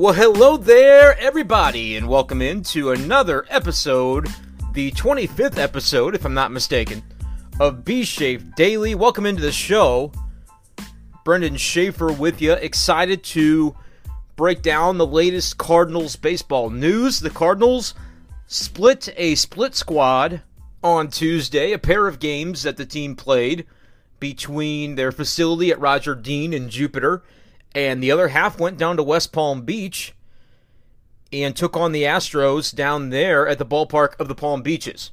Well, hello there, everybody, and welcome into another episode, the 25th episode, if I'm not mistaken, of B Shape Daily. Welcome into the show. Brendan Schaefer with you, excited to break down the latest Cardinals baseball news. The Cardinals split a split squad on Tuesday, a pair of games that the team played between their facility at Roger Dean and Jupiter and the other half went down to West Palm Beach and took on the Astros down there at the ballpark of the Palm Beaches.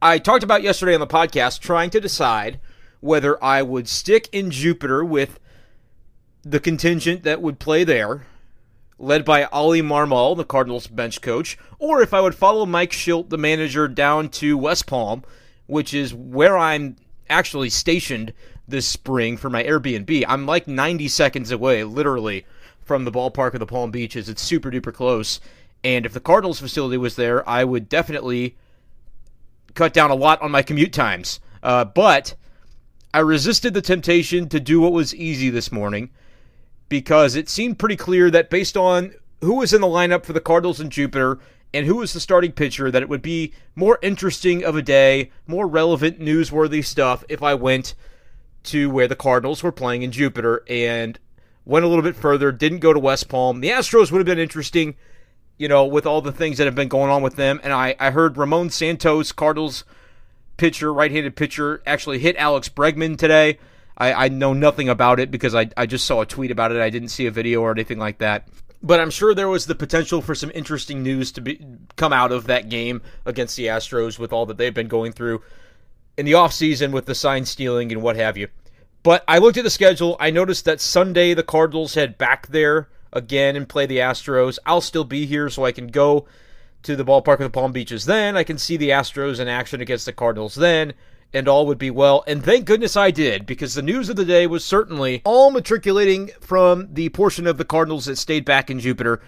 I talked about yesterday on the podcast trying to decide whether I would stick in Jupiter with the contingent that would play there, led by Oli Marmol, the Cardinals bench coach, or if I would follow Mike Shildt, the manager, down to West Palm, which is where I'm actually stationed this spring for my Airbnb. I'm like 90 seconds away, literally, from the ballpark of the Palm Beaches. It's super duper close. And if the Cardinals facility was there, I would definitely cut down a lot on my commute times. Uh, but I resisted the temptation to do what was easy this morning because it seemed pretty clear that based on who was in the lineup for the Cardinals and Jupiter and who was the starting pitcher, that it would be more interesting of a day, more relevant, newsworthy stuff if I went to where the Cardinals were playing in Jupiter and went a little bit further, didn't go to West Palm. The Astros would have been interesting, you know, with all the things that have been going on with them. And I, I heard Ramon Santos, Cardinals pitcher, right handed pitcher, actually hit Alex Bregman today. I, I know nothing about it because I, I just saw a tweet about it. I didn't see a video or anything like that. But I'm sure there was the potential for some interesting news to be come out of that game against the Astros with all that they've been going through in the offseason with the sign stealing and what have you. But I looked at the schedule. I noticed that Sunday the Cardinals head back there again and play the Astros. I'll still be here so I can go to the ballpark of the Palm Beaches then. I can see the Astros in action against the Cardinals then, and all would be well. And thank goodness I did, because the news of the day was certainly all matriculating from the portion of the Cardinals that stayed back in Jupiter,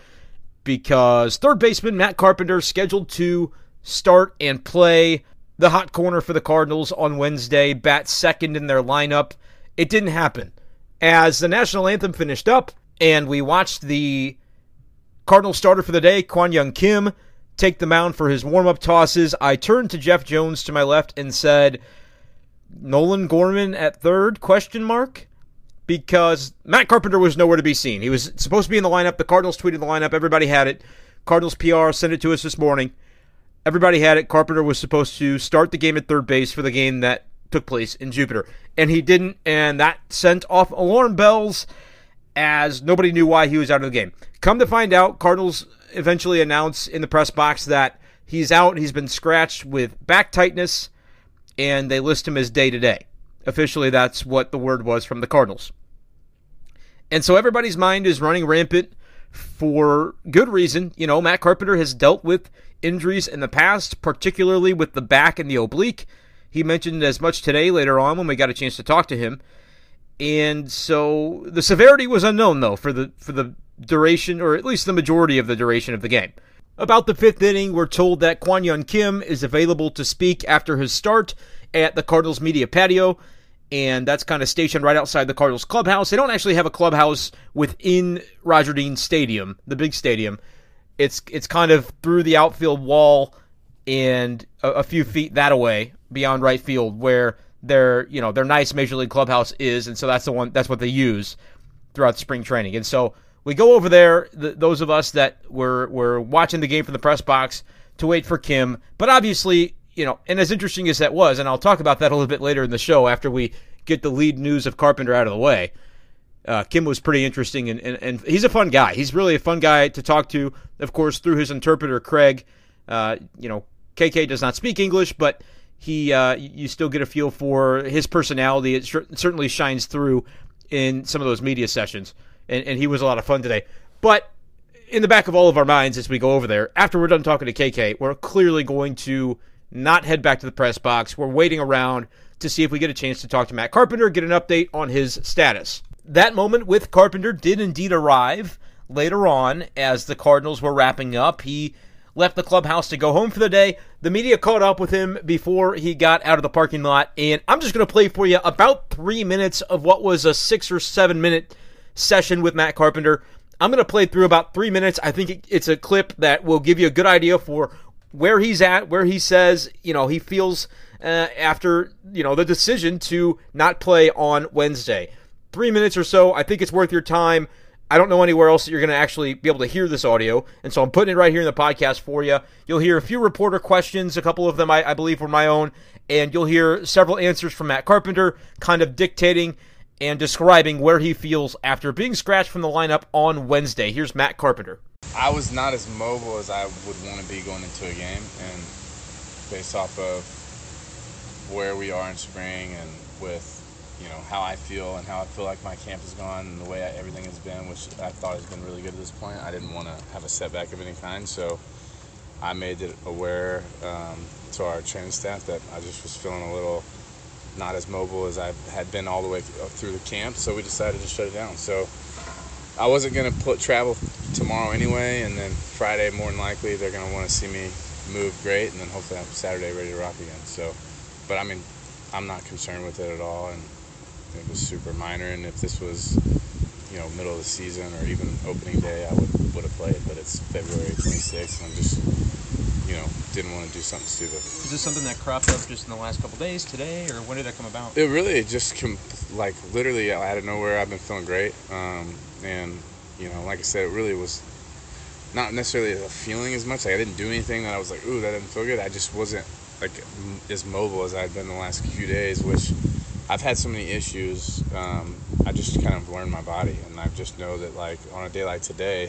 because third baseman Matt Carpenter scheduled to start and play the hot corner for the Cardinals on Wednesday, bat second in their lineup. It didn't happen. As the national anthem finished up and we watched the Cardinal starter for the day, Kwang Hyun Kim, take the mound for his warm-up tosses, I turned to Jeff Jones to my left and said, "Nolan Gorman at third?" question mark because Matt Carpenter was nowhere to be seen. He was supposed to be in the lineup. The Cardinals tweeted the lineup. Everybody had it. Cardinals PR sent it to us this morning. Everybody had it. Carpenter was supposed to start the game at third base for the game that took place in Jupiter. And he didn't, and that sent off alarm bells as nobody knew why he was out of the game. Come to find out, Cardinals eventually announce in the press box that he's out. He's been scratched with back tightness, and they list him as day to day. Officially, that's what the word was from the Cardinals. And so everybody's mind is running rampant for good reason. You know, Matt Carpenter has dealt with injuries in the past, particularly with the back and the oblique. He mentioned as much today later on when we got a chance to talk to him. And so the severity was unknown though for the for the duration or at least the majority of the duration of the game. About the fifth inning, we're told that Kwang Hyun Kim is available to speak after his start at the Cardinals media patio, and that's kind of stationed right outside the Cardinals clubhouse. They don't actually have a clubhouse within Roger Dean Stadium, the big stadium. It's it's kind of through the outfield wall and a, a few feet that away beyond right field where their you know their nice major league clubhouse is, and so that's the one that's what they use throughout spring training. And so we go over there, the, those of us that were were watching the game from the press box to wait for Kim. But obviously, you know, and as interesting as that was, and I'll talk about that a little bit later in the show after we get the lead news of Carpenter out of the way. Uh, Kim was pretty interesting, and, and, and he's a fun guy. He's really a fun guy to talk to, of course, through his interpreter, Craig. Uh, you know, KK does not speak English, but he uh, you still get a feel for his personality. It certainly shines through in some of those media sessions, and, and he was a lot of fun today. But in the back of all of our minds as we go over there, after we're done talking to KK, we're clearly going to not head back to the press box. We're waiting around to see if we get a chance to talk to Matt Carpenter, get an update on his status. That moment with Carpenter did indeed arrive later on as the Cardinals were wrapping up. He left the clubhouse to go home for the day. The media caught up with him before he got out of the parking lot, and I'm just going to play for you about three minutes of what was a six or seven minute session with Matt Carpenter. I'm going to play through about three minutes. I think it's a clip that will give you a good idea for where he's at, where he says, you know, he feels uh, after, you know, the decision to not play on Wednesday. Three minutes or so. I think it's worth your time. I don't know anywhere else that you're going to actually be able to hear this audio, and so I'm putting it right here in the podcast for you. You'll hear a few reporter questions, a couple of them I, I believe were my own, and you'll hear several answers from Matt Carpenter, kind of dictating and describing where he feels after being scratched from the lineup on Wednesday. Here's Matt Carpenter. I was not as mobile as I would want to be going into a game, and based off of where we are in spring and with you know how I feel and how I feel like my camp has gone and the way I, everything has been, which I thought has been really good at this point. I didn't want to have a setback of any kind, so I made it aware um, to our training staff that I just was feeling a little not as mobile as I had been all the way through the camp. So we decided to shut it down. So I wasn't to put travel tomorrow anyway, and then Friday more than likely they're to want to see me move great, and then hopefully I'm Saturday ready to rock again. So, but I mean, I'm not concerned with it at all, and it was super minor. And if this was, you know, middle of the season or even opening day, I would would have played. But it's February 26th, and I'm just, you know, didn't want to do something stupid. Is this something that cropped up just in the last couple days, today, or when did that come about? It really just com- like literally out of nowhere. I've been feeling great, um, and you know, like I said, it really was not necessarily a feeling as much. Like I didn't do anything that I was like, ooh, that didn't feel good. I just wasn't like m- as mobile as I'd been the last few days, which I've had so many issues. Um, I just kind of learned my body, and I just know that like on a day like today,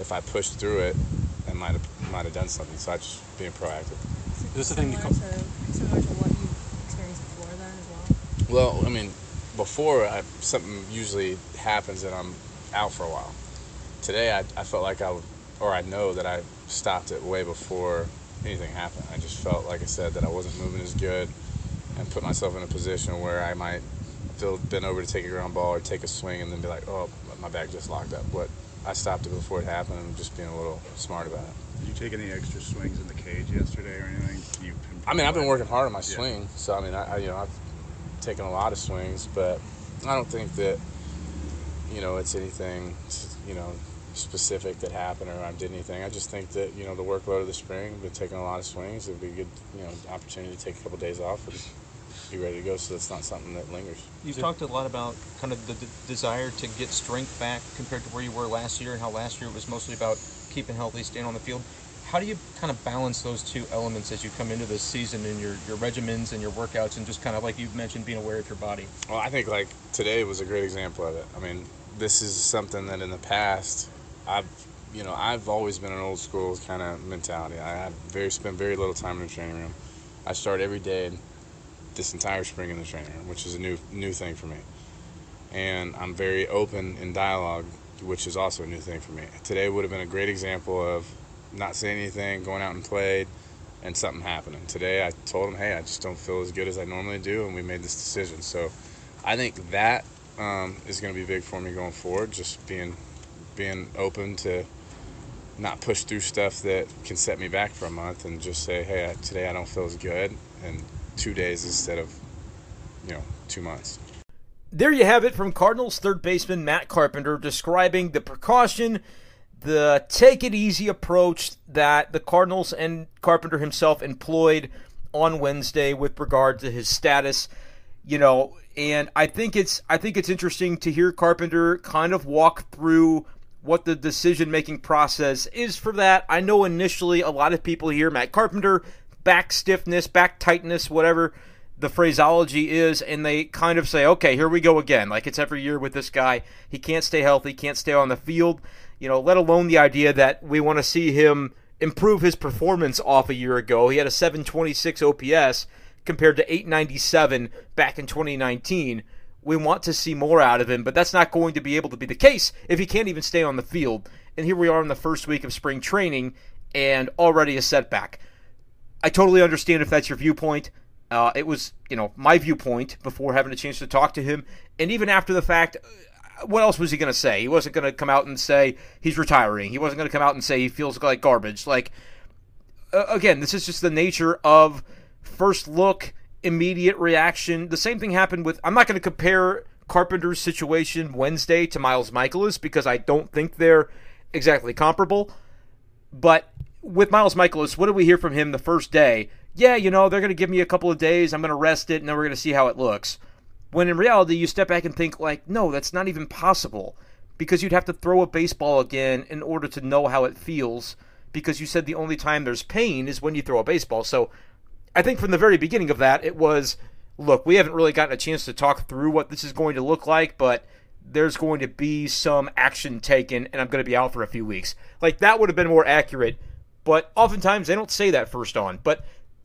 if I pushed through it, I might have might have done something. So I just being proactive. Is this the thing you come? Similar to what you experienced before then as well. Well, I mean, before I, something usually happens and I'm out for a while. Today I, I felt like I or I know that I stopped it way before anything happened. I just felt like I said that I wasn't moving as good and put myself in a position where I might feel bent over to take a ground ball or take a swing and then be like, oh, my back just locked up. But I stopped it before it happened and just being a little smart about it. Did you take any extra swings in the cage yesterday or anything? You I mean, I've been working hard on my swing, yeah. so I mean, I, I, you know I've taken a lot of swings, but I don't think that you know it's anything you know specific that happened or I did anything. I just think that you know the workload of the spring, been taking a lot of swings. It'd be a good you know opportunity to take a couple of days off be ready to go. So that's not something that lingers. You've talked a lot about kind of the d- desire to get strength back compared to where you were last year, and how last year it was mostly about keeping healthy, staying on the field. How do you kind of balance those two elements as you come into this season and your, your regimens and your workouts, and just kind of like you've mentioned, being aware of your body? Well, I think like today was a great example of it. I mean, this is something that in the past I've you know I've always been an old school kind of mentality. I have very spent very little time in the training room. I start every day this entire spring in the training room, which is a new new thing for me. And I'm very open in dialogue, which is also a new thing for me. Today would have been a great example of not saying anything, going out and played, and something happening. Today I told him, hey, I just don't feel as good as I normally do, and we made this decision. So I think that um, is going to be big for me going forward. Just being being open to not push through stuff that can set me back for a month, and just say, hey, today I don't feel as good, and two days instead of you know two months. There you have it from Cardinals third baseman Matt Carpenter describing the precaution, the take it easy approach that the Cardinals and Carpenter himself employed on Wednesday with regard to his status. You know, and I think it's I think it's interesting to hear Carpenter kind of walk through what the decision making process is for that. I know initially a lot of people hear Matt Carpenter, back stiffness, back tightness, whatever the phraseology is, and they kind of say, okay, here we go again. Like it's every year with this guy. He can't stay healthy, can't stay on the field, you know, let alone the idea that we want to see him improve his performance off a year ago. He had a 726 OPS compared to 897 back in 2019. We want to see more out of him, but that's not going to be able to be the case if he can't even stay on the field. And here we are in the first week of spring training and already a setback. I totally understand if that's your viewpoint. Uh, it was, you know, my viewpoint before having a chance to talk to him, and even after the fact. Uh, what else was he going to say? He wasn't going to come out and say he's retiring. He wasn't going to come out and say he feels like garbage. Like, uh, again, this is just the nature of first look, immediate reaction. The same thing happened with. I'm not going to compare Carpenter's situation Wednesday to Miles Mikolas because I don't think they're exactly comparable. But with Miles Mikolas, what did we hear from him the first day? Yeah, you know, they're going to give me a couple of days. I'm going to rest it, and then we're going to see how it looks. When in reality, you step back and think, like, no, that's not even possible because you'd have to throw a baseball again in order to know how it feels because you said the only time there's pain is when you throw a baseball. So I think from the very beginning of that, it was look, we haven't really gotten a chance to talk through what this is going to look like, but there's going to be some action taken and I'm going to be out for a few weeks. Like that would have been more accurate, but oftentimes they don't say that first on. But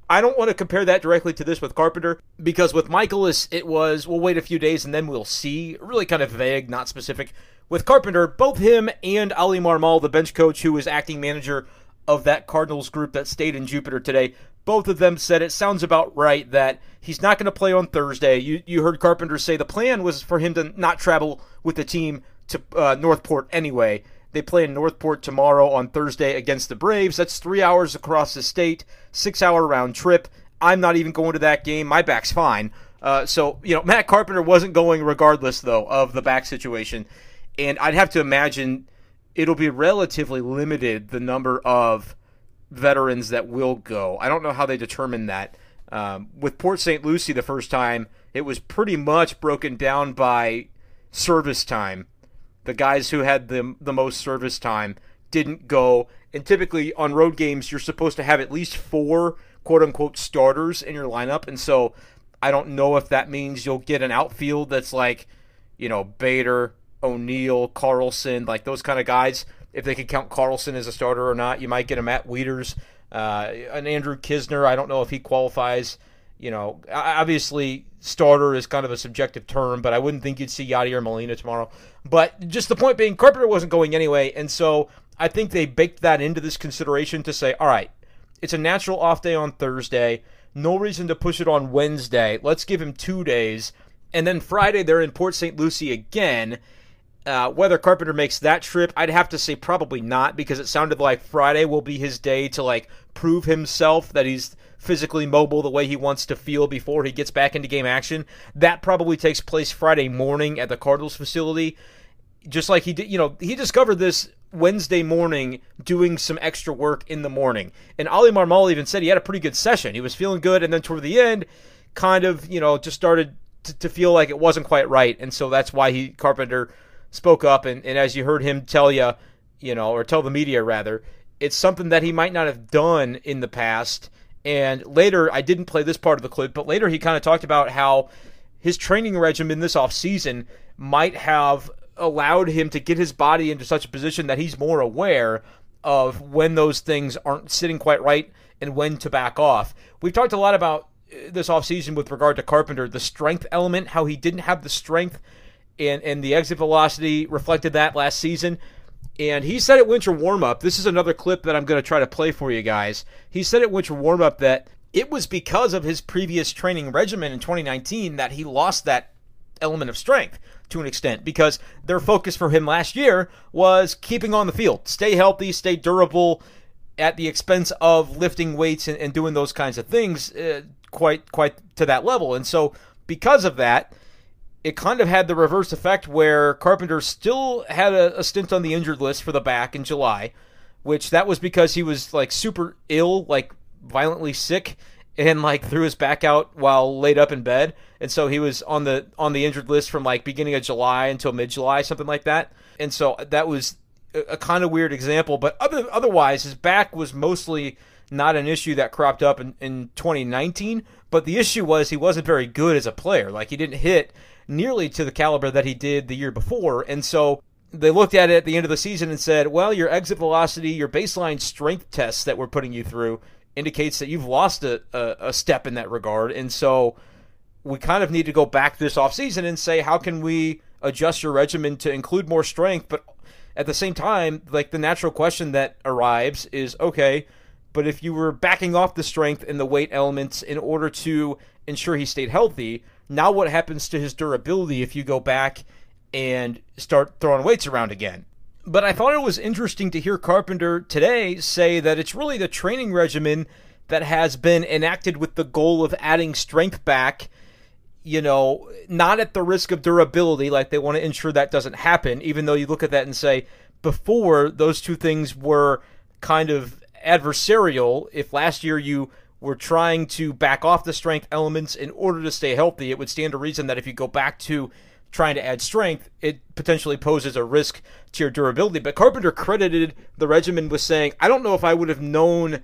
I don't want to compare that directly to this with Carpenter because with Mikolas, it was we'll wait a few days and then we'll see. Really kind of vague, not specific. With Carpenter, both him and Oli Marmol, the bench coach who was acting manager of that Cardinals group that stayed in Jupiter today, both of them said it sounds about right that he's not going to play on Thursday. You you heard Carpenter say the plan was for him to not travel with the team to uh, North Port anyway. They play in North Port tomorrow on Thursday against the Braves. That's three hours across the state, six hour round trip. I'm not even going to that game. My back's fine. Uh, so, you know, Matt Carpenter wasn't going regardless, though, of the back situation. And I'd have to imagine it'll be relatively limited the number of veterans that will go. I don't know how they determine that. Um, with Port St. Lucie the first time, it was pretty much broken down by service time the guys who had the the most service time didn't go. And typically on road games, you're supposed to have at least four quote unquote starters in your lineup. And so I don't know if that means you'll get an outfield that's like, you know, Bader, O'Neill, Carlson, like those kind of guys. If they could count Carlson as a starter or not, you might get a Matt Wieters, uh, an Andrew Knizner. I don't know if he qualifies. You know, obviously starter is kind of a subjective term, but I wouldn't think you'd see Yadier Molina tomorrow. But just the point being, Carpenter wasn't going anyway, and so I think they baked that into this consideration to say, all right, it's a natural off day on Thursday. No reason to push it on Wednesday. Let's give him two days. And then Friday, they're in Port St. Lucie again. Uh, whether Carpenter makes that trip, I'd have to say probably not because it sounded like Friday will be his day to like prove himself that he's physically mobile the way he wants to feel before he gets back into game action. That probably takes place Friday morning at the Cardinals facility. Just like he did, you know, he discovered this Wednesday morning doing some extra work in the morning. And Oli Marmol even said he had a pretty good session. He was feeling good, and then toward the end, kind of, you know, just started to, to feel like it wasn't quite right. And so that's why he, Carpenter, spoke up. And, and as you heard him tell you, you know, or tell the media rather, it's something that he might not have done in the past and later, I didn't play this part of the clip, but later he kind of talked about how his training regimen this offseason might have allowed him to get his body into such a position that he's more aware of when those things aren't sitting quite right and when to back off. We've talked a lot about uh, this offseason with regard to Carpenter, the strength element, how he didn't have the strength and, and the exit velocity reflected that last season. And he said at winter warm up, this is another clip that I'm going to try to play for you guys. He said at winter warm up that it was because of his previous training regimen in 2019 that he lost that element of strength to an extent because their focus for him last year was keeping on the field, stay healthy, stay durable at the expense of lifting weights and, and doing those kinds of things uh, quite quite to that level. And so because of that, it kind of had the reverse effect where Carpenter still had a, a, stint on the injured list for the back in July, which that was because he was like super ill, like violently sick, and like threw his back out while laid up in bed, and so he was on the on the injured list from like beginning of July until mid July, something like that. And so that was a, a kind of weird example, but other otherwise his back was mostly not an issue that cropped up in, in 2019, but the issue was he wasn't very good as a player. Like he didn't hit nearly to the caliber that he did the year before. And so they looked at it at the end of the season and said, well, your exit velocity, your baseline strength tests that we're putting you through indicates that you've lost a, a, a step in that regard. And so we kind of need to go back this offseason and say, how can we adjust your regimen to include more strength? But at the same time, like the natural question that arrives is, okay, but if you were backing off the strength and the weight elements in order to ensure he stayed healthy, now, what happens to his durability if you go back and start throwing weights around again? But I thought it was interesting to hear Carpenter today say that it's really the training regimen that has been enacted with the goal of adding strength back. you know, not at the risk of durability, like they want to ensure that doesn't happen, even though you look at that and say, before those two things were kind of adversarial. If last year you were trying to back off the strength elements in order to stay healthy, it would stand to reason that if you go back to trying to add strength, it potentially poses a risk to your durability. But Carpenter credited the regimen with saying, I don't know if I would have known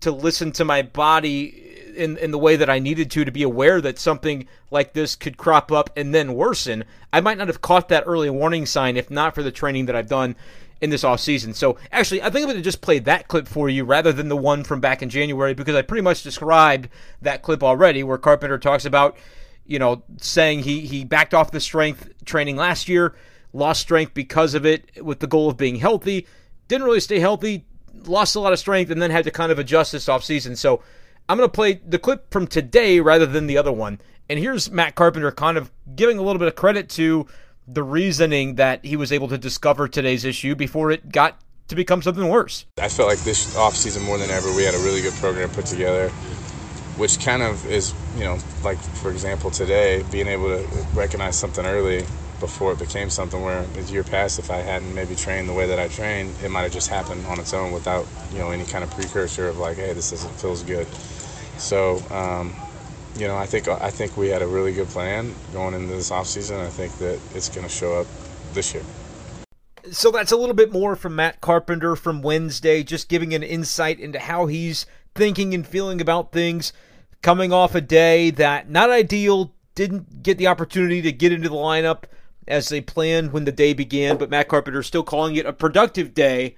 to listen to my body in, in the way that I needed to to be aware that something like this could crop up and then worsen. I might not have caught that early warning sign if not for the training that I've done in this offseason. So actually, I think I'm going to just play that clip for you rather than the one from back in January because I pretty much described that clip already where Carpenter talks about, you know, saying he, he backed off the strength training last year, lost strength because of it with the goal of being healthy, didn't really stay healthy, lost a lot of strength, and then had to kind of adjust this offseason. So I'm going to play the clip from today rather than the other one. And here's Matt Carpenter kind of giving a little bit of credit to the reasoning that he was able to discover today's issue before it got to become something worse. I felt like this offseason more than ever, we had a really good program put together, which kind of is, you know, like for example, today, being able to recognize something early before it became something where a year past, if I hadn't maybe trained the way that I trained, it might have just happened on its own without, you know, any kind of precursor of like, hey, this isn't, feels good. So, um, you know, I think I think we had a really good plan going into this offseason. I think that it's going to show up this year. So that's a little bit more from Matt Carpenter from Wednesday, just giving an insight into how he's thinking and feeling about things coming off a day that not ideal, didn't get the opportunity to get into the lineup as they planned when the day began, but Matt Carpenter still calling it a productive day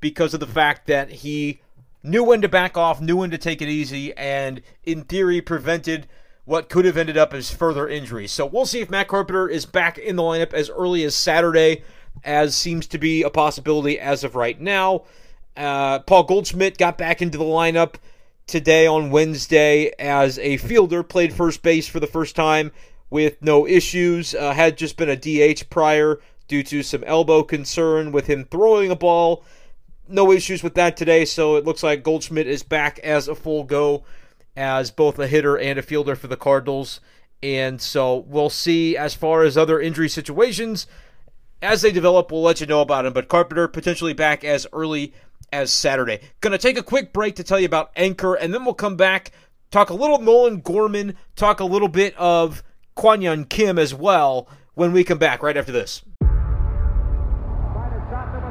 because of the fact that he knew when to back off, knew when to take it easy, and in theory prevented what could have ended up as further injuries. So we'll see if Matt Carpenter is back in the lineup as early as Saturday, as seems to be a possibility as of right now. Uh, Paul Goldschmidt got back into the lineup today on Wednesday as a fielder, played first base for the first time with no issues. Uh, had just been a DH prior due to some elbow concern with him throwing a ball no issues with that today, so it looks like Goldschmidt is back as a full go as both a hitter and a fielder for the Cardinals. And so we'll see as far as other injury situations as they develop, we'll let you know about them. But Carpenter potentially back as early as Saturday. Gonna take a quick break to tell you about Anchor, and then we'll come back, talk a little Nolan Gorman, talk a little bit of Kwang Kim as well when we come back right after this.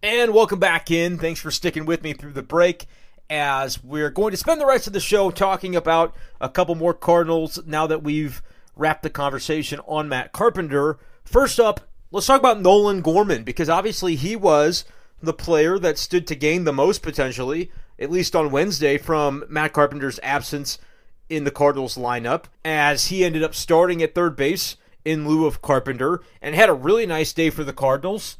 And welcome back in. Thanks for sticking with me through the break as we're going to spend the rest of the show talking about a couple more Cardinals now that we've wrapped the conversation on Matt Carpenter. First up, let's talk about Nolan Gorman because obviously he was the player that stood to gain the most potentially, at least on Wednesday, from Matt Carpenter's absence in the Cardinals lineup as he ended up starting at third base in lieu of Carpenter and had a really nice day for the Cardinals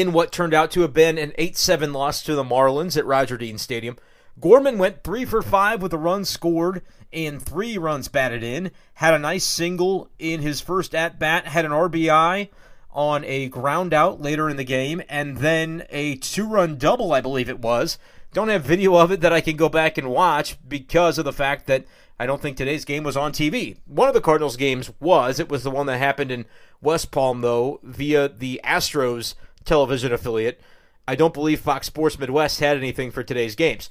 in what turned out to have been an 8 7 loss to the Marlins at Roger Dean Stadium. Gorman went 3 for 5 with a run scored and 3 runs batted in. Had a nice single in his first at bat, had an RBI on a ground out later in the game, and then a two run double, I believe it was. Don't have video of it that I can go back and watch because of the fact that I don't think today's game was on TV. One of the Cardinals games was. It was the one that happened in West Palm, though, via the Astros television affiliate. I don't believe Fox Sports Midwest had anything for today's games.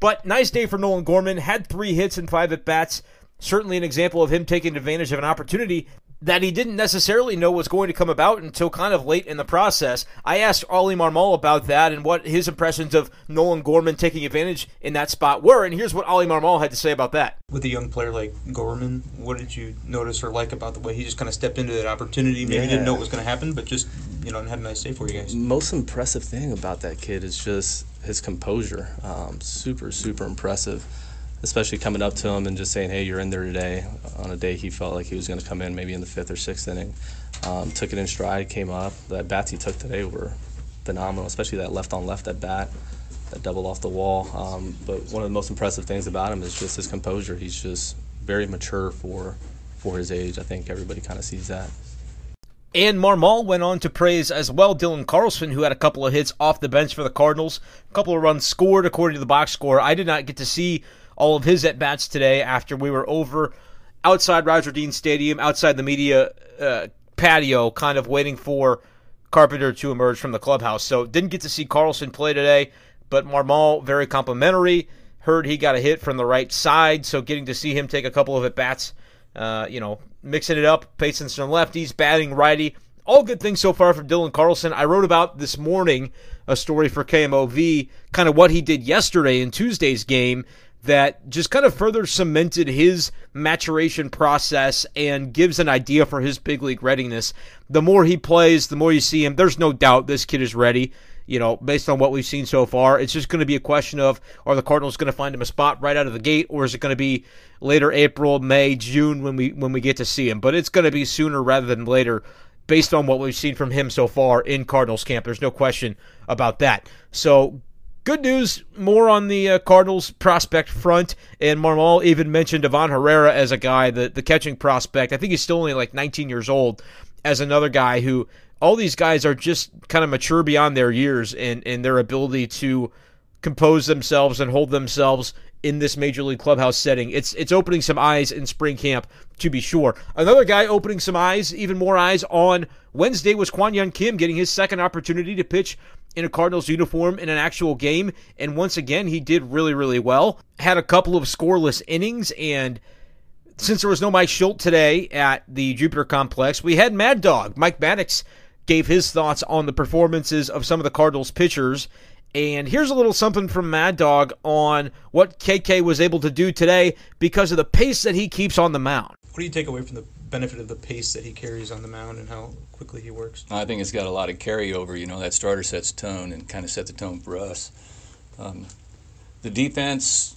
But nice day for Nolan Gorman. Had three hits and five at bats. Certainly an example of him taking advantage of an opportunity that he didn't necessarily know was going to come about until kind of late in the process. I asked Oli Marmol about that and what his impressions of Nolan Gorman taking advantage in that spot were, and here's what Oli Marmol had to say about that. With a young player like Gorman, what did you notice or like about the way he just kind of stepped into that opportunity? Maybe yeah. didn't know what was going to happen, but just you know, had a nice day for you guys. Most impressive thing about that kid is just his composure. Um, super, super impressive. Especially coming up to him and just saying, "Hey, you're in there today." On a day he felt like he was going to come in, maybe in the fifth or sixth inning, um, took it in stride, came up. The bats he took today were phenomenal, especially that left on left at bat, that double off the wall. Um, but one of the most impressive things about him is just his composure. He's just very mature for for his age. I think everybody kind of sees that. And Marmol went on to praise as well Dylan Carlson, who had a couple of hits off the bench for the Cardinals, a couple of runs scored according to the box score. I did not get to see all of his at bats today after we were over outside Roger Dean Stadium, outside the media uh, patio, kind of waiting for Carpenter to emerge from the clubhouse. So didn't get to see Carlson play today, but Marmol very complimentary. Heard he got a hit from the right side, so getting to see him take a couple of at bats, uh, you know, mixing it up, facing some lefties, batting righty. All good things so far from Dylan Carlson. I wrote about this morning a story for KMOV, kind of what he did yesterday in Tuesday's game that just kind of further cemented his maturation process and gives an idea for his big league readiness. The more he plays, the more you see him. There's no doubt this kid is ready. You know, based on what we've seen so far, it's just going to be a question of are the Cardinals going to find him a spot right out of the gate, or is it going to be later April, May, June when we when we get to see him? But it's going to be sooner rather than later, based on what we've seen from him so far in Cardinals camp. There's no question about that. So Good news, more on the uh, Cardinals prospect front, and Marmol even mentioned Ivan Herrera as a guy, the, the catching prospect. I think he's still only like 19 years old, as another guy who all these guys are just kind of mature beyond their years and, in their ability to compose themselves and hold themselves in this major league clubhouse setting. It's it's opening some eyes in spring camp to be sure. Another guy opening some eyes, even more eyes on Wednesday was Kwang Hyun Kim getting his second opportunity to pitch in a Cardinals uniform in an actual game. And once again, he did really, really well. Had a couple of scoreless innings. And since there was no Mike Shildt today at the Jupiter Complex, we had Mad Dog. Mike Maddux gave his thoughts on the performances of some of the Cardinals pitchers. And here's a little something from Mad Dog on what KK was able to do today because of the pace that he keeps on the mound. What do you take away from the benefit of the pace that he carries on the mound and how quickly he works? I think it's got a lot of carryover. You know, that starter sets tone and kind of set the tone for us. Um, the defense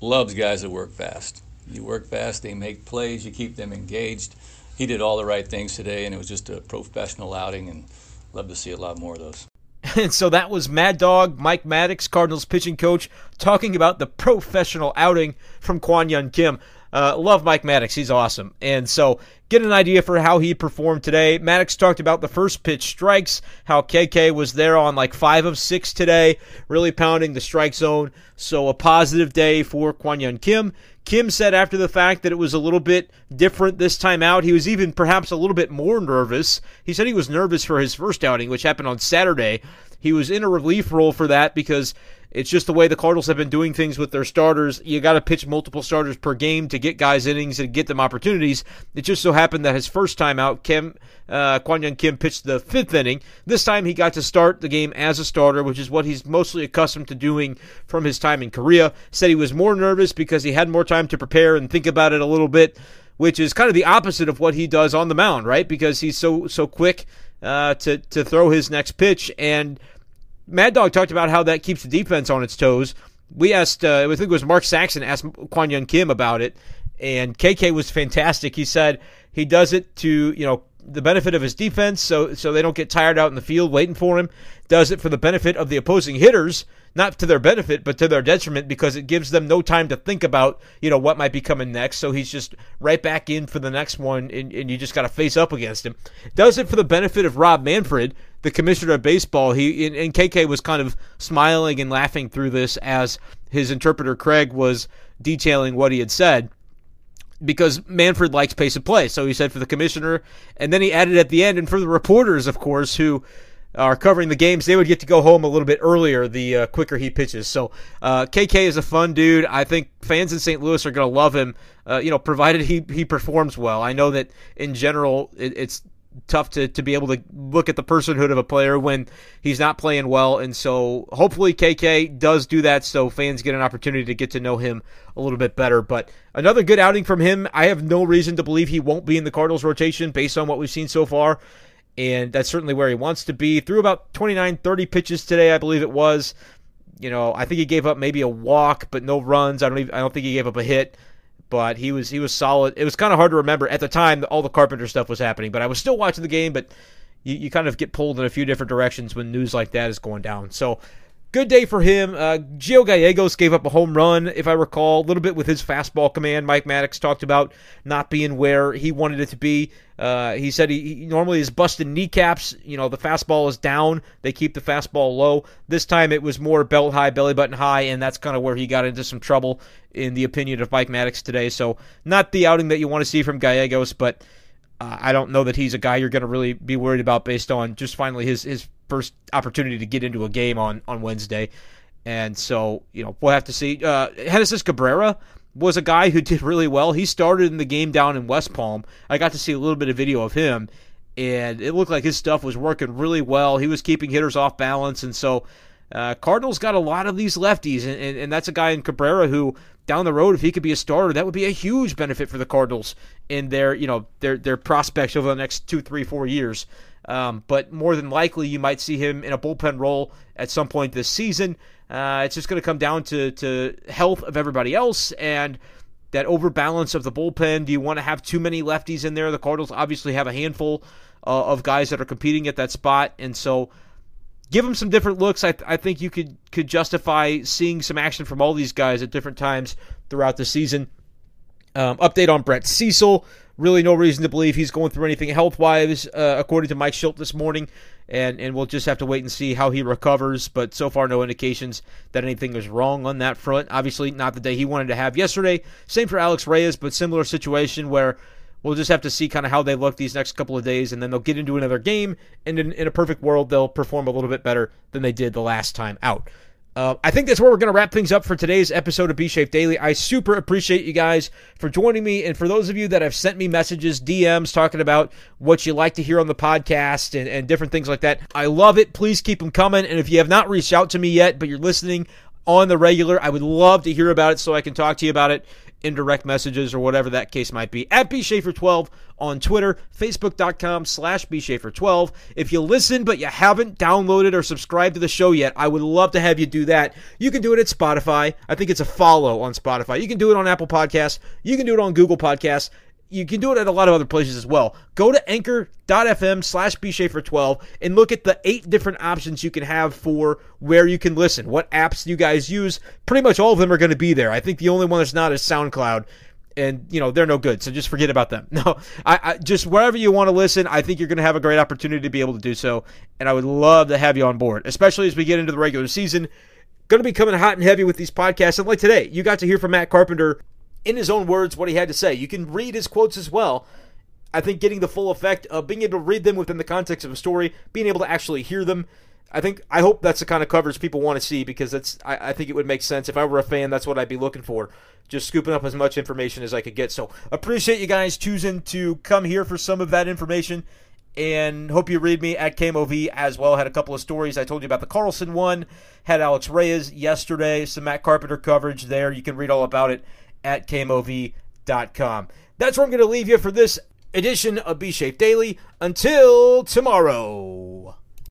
loves guys that work fast. You work fast, they make plays, you keep them engaged. He did all the right things today, and it was just a professional outing, and love to see a lot more of those. And so that was Mad Dog, Mike Maddux, Cardinals pitching coach, talking about the professional outing from Kwang Hyun Kim. Uh, love Mike Maddux. He's awesome. And so get an idea for how he performed today. Maddux talked about the first pitch strikes, how KK was there on like five of six today, really pounding the strike zone. So a positive day for Kwang Hyun Kim. Kim said after the fact that it was a little bit different this time out. He was even perhaps a little bit more nervous. He said he was nervous for his first outing, which happened on Saturday. He was in a relief role for that because it's just the way the Cardinals have been doing things with their starters. You got to pitch multiple starters per game to get guys innings and get them opportunities. It just so happened that his first time out, Kim uh, Kwang Hyun Kim pitched the fifth inning. This time he got to start the game as a starter, which is what he's mostly accustomed to doing from his time in Korea. Said he was more nervous because he had more time to prepare and think about it a little bit, which is kind of the opposite of what he does on the mound, right? Because he's so so quick uh, to to throw his next pitch and Mad Dog talked about how that keeps the defense on its toes. We asked, uh, I think it was Mark Saxon asked Kwang Hyun Kim about it, and KK was fantastic. He said he does it to you know the benefit of his defense, so so they don't get tired out in the field waiting for him. Does it for the benefit of the opposing hitters, not to their benefit, but to their detriment because it gives them no time to think about you know what might be coming next. So he's just right back in for the next one, and, and you just got to face up against him. Does it for the benefit of Rob Manfred, the commissioner of baseball. He and, and KK was kind of smiling and laughing through this as his interpreter Craig was detailing what he had said because Manfred likes pace of play. So he said for the commissioner, and then he added at the end, and for the reporters, of course, who are covering the games, they would get to go home a little bit earlier the uh, quicker he pitches. So uh, KK is a fun dude. I think fans in St. Louis are going to love him. Uh, you know, provided he he performs well. I know that in general it, it's tough to, to be able to look at the personhood of a player when he's not playing well. And so hopefully KK does do that so fans get an opportunity to get to know him a little bit better. But another good outing from him. I have no reason to believe he won't be in the Cardinals rotation based on what we've seen so far. And that's certainly where he wants to be. Threw about 29, 30 pitches today, I believe it was. You know, I think he gave up maybe a walk, but no runs. I don't even, I don't think he gave up a hit. But he was he was solid. It was kind of hard to remember at the time. All the Carpenter stuff was happening, but I was still watching the game. But you, you kind of get pulled in a few different directions when news like that is going down. So good day for him. Uh, Gio Gallegos gave up a home run, if I recall, a little bit with his fastball command. Mike Maddux talked about not being where he wanted it to be. Uh, he said he, he normally is busting kneecaps. You know, the fastball is down. They keep the fastball low. This time it was more belt high, belly button high, and that's kind of where he got into some trouble, in the opinion of Mike Maddux today. So, not the outing that you want to see from Gallegos, but uh, I don't know that he's a guy you're going to really be worried about based on just finally his his first opportunity to get into a game on on Wednesday. And so, you know, we'll have to see. Uh, Genesis Cabrera was a guy who did really well. He started in the game down in West Palm. I got to see a little bit of video of him, and it looked like his stuff was working really well. He was keeping hitters off balance, and so uh, Cardinals got a lot of these lefties, and, and, and, that's a guy in Cabrera who down the road, if he could be a starter, that would be a huge benefit for the Cardinals in their you know their their prospects over the next two, three, four years. Um, but more than likely, you might see him in a bullpen role at some point this season. Uh, it's just going to come down to, to health of everybody else and that overbalance of the bullpen. Do you want to have too many lefties in there? The Cardinals obviously have a handful uh, of guys that are competing at that spot, and so give them some different looks. I, I think you could could justify seeing some action from all these guys at different times throughout the season. Um, update on Brett Cecil. Really, no reason to believe he's going through anything health wise, uh, according to Mike Shildt this morning. And, and we'll just have to wait and see how he recovers. But so far, no indications that anything is wrong on that front. Obviously, not the day he wanted to have yesterday. Same for Alex Reyes, but similar situation where we'll just have to see kind of how they look these next couple of days, and then they'll get into another game. And in, in a perfect world, they'll perform a little bit better than they did the last time out. Uh, I think that's where we're going to wrap things up for today's episode of B Shape Daily. I super appreciate you guys for joining me. And for those of you that have sent me messages, DMs, talking about what you like to hear on the podcast and, and different things like that, I love it. Please keep them coming. And if you have not reached out to me yet, but you're listening on the regular, I would love to hear about it so I can talk to you about it in direct messages or whatever that case might be. At bschaefer12 on Twitter, facebook.com slash bschaefer12. If you listen but you haven't downloaded or subscribed to the show yet, I would love to have you do that. You can do it at Spotify. I think it's a follow on Spotify. You can do it on Apple Podcasts. You can do it on Google Podcasts you can do it at a lot of other places as well. Go to anchor.fm slash bschaefer12 and look at the eight different options you can have for where you can listen. What apps do you guys use? Pretty much all of them are going to be there. I think the only one that's not is SoundCloud. And you know they're no good, so just forget about them. No, I, I just wherever you want to listen, I think you're going to have a great opportunity to be able to do so, and I would love to have you on board, especially as we get into the regular season. Going to be coming hot and heavy with these podcasts, and like today, you got to hear from Matt Carpenter in his own words what he had to say. You can read his quotes as well. I think getting the full effect of being able to read them within the context of a story, being able to actually hear them. I think I hope that's the kind of coverage people want to see because that's I, I think it would make sense if I were a fan. That's what I'd be looking for, just scooping up as much information as I could get. So appreciate you guys choosing to come here for some of that information, and hope you read me at KMOV as well. Had a couple of stories I told you about the Carlson one, had Alex Reyes yesterday, some Matt Carpenter coverage there. You can read all about it at KMOV.com. That's where I'm going to leave you for this edition of B Shape Daily. Until tomorrow.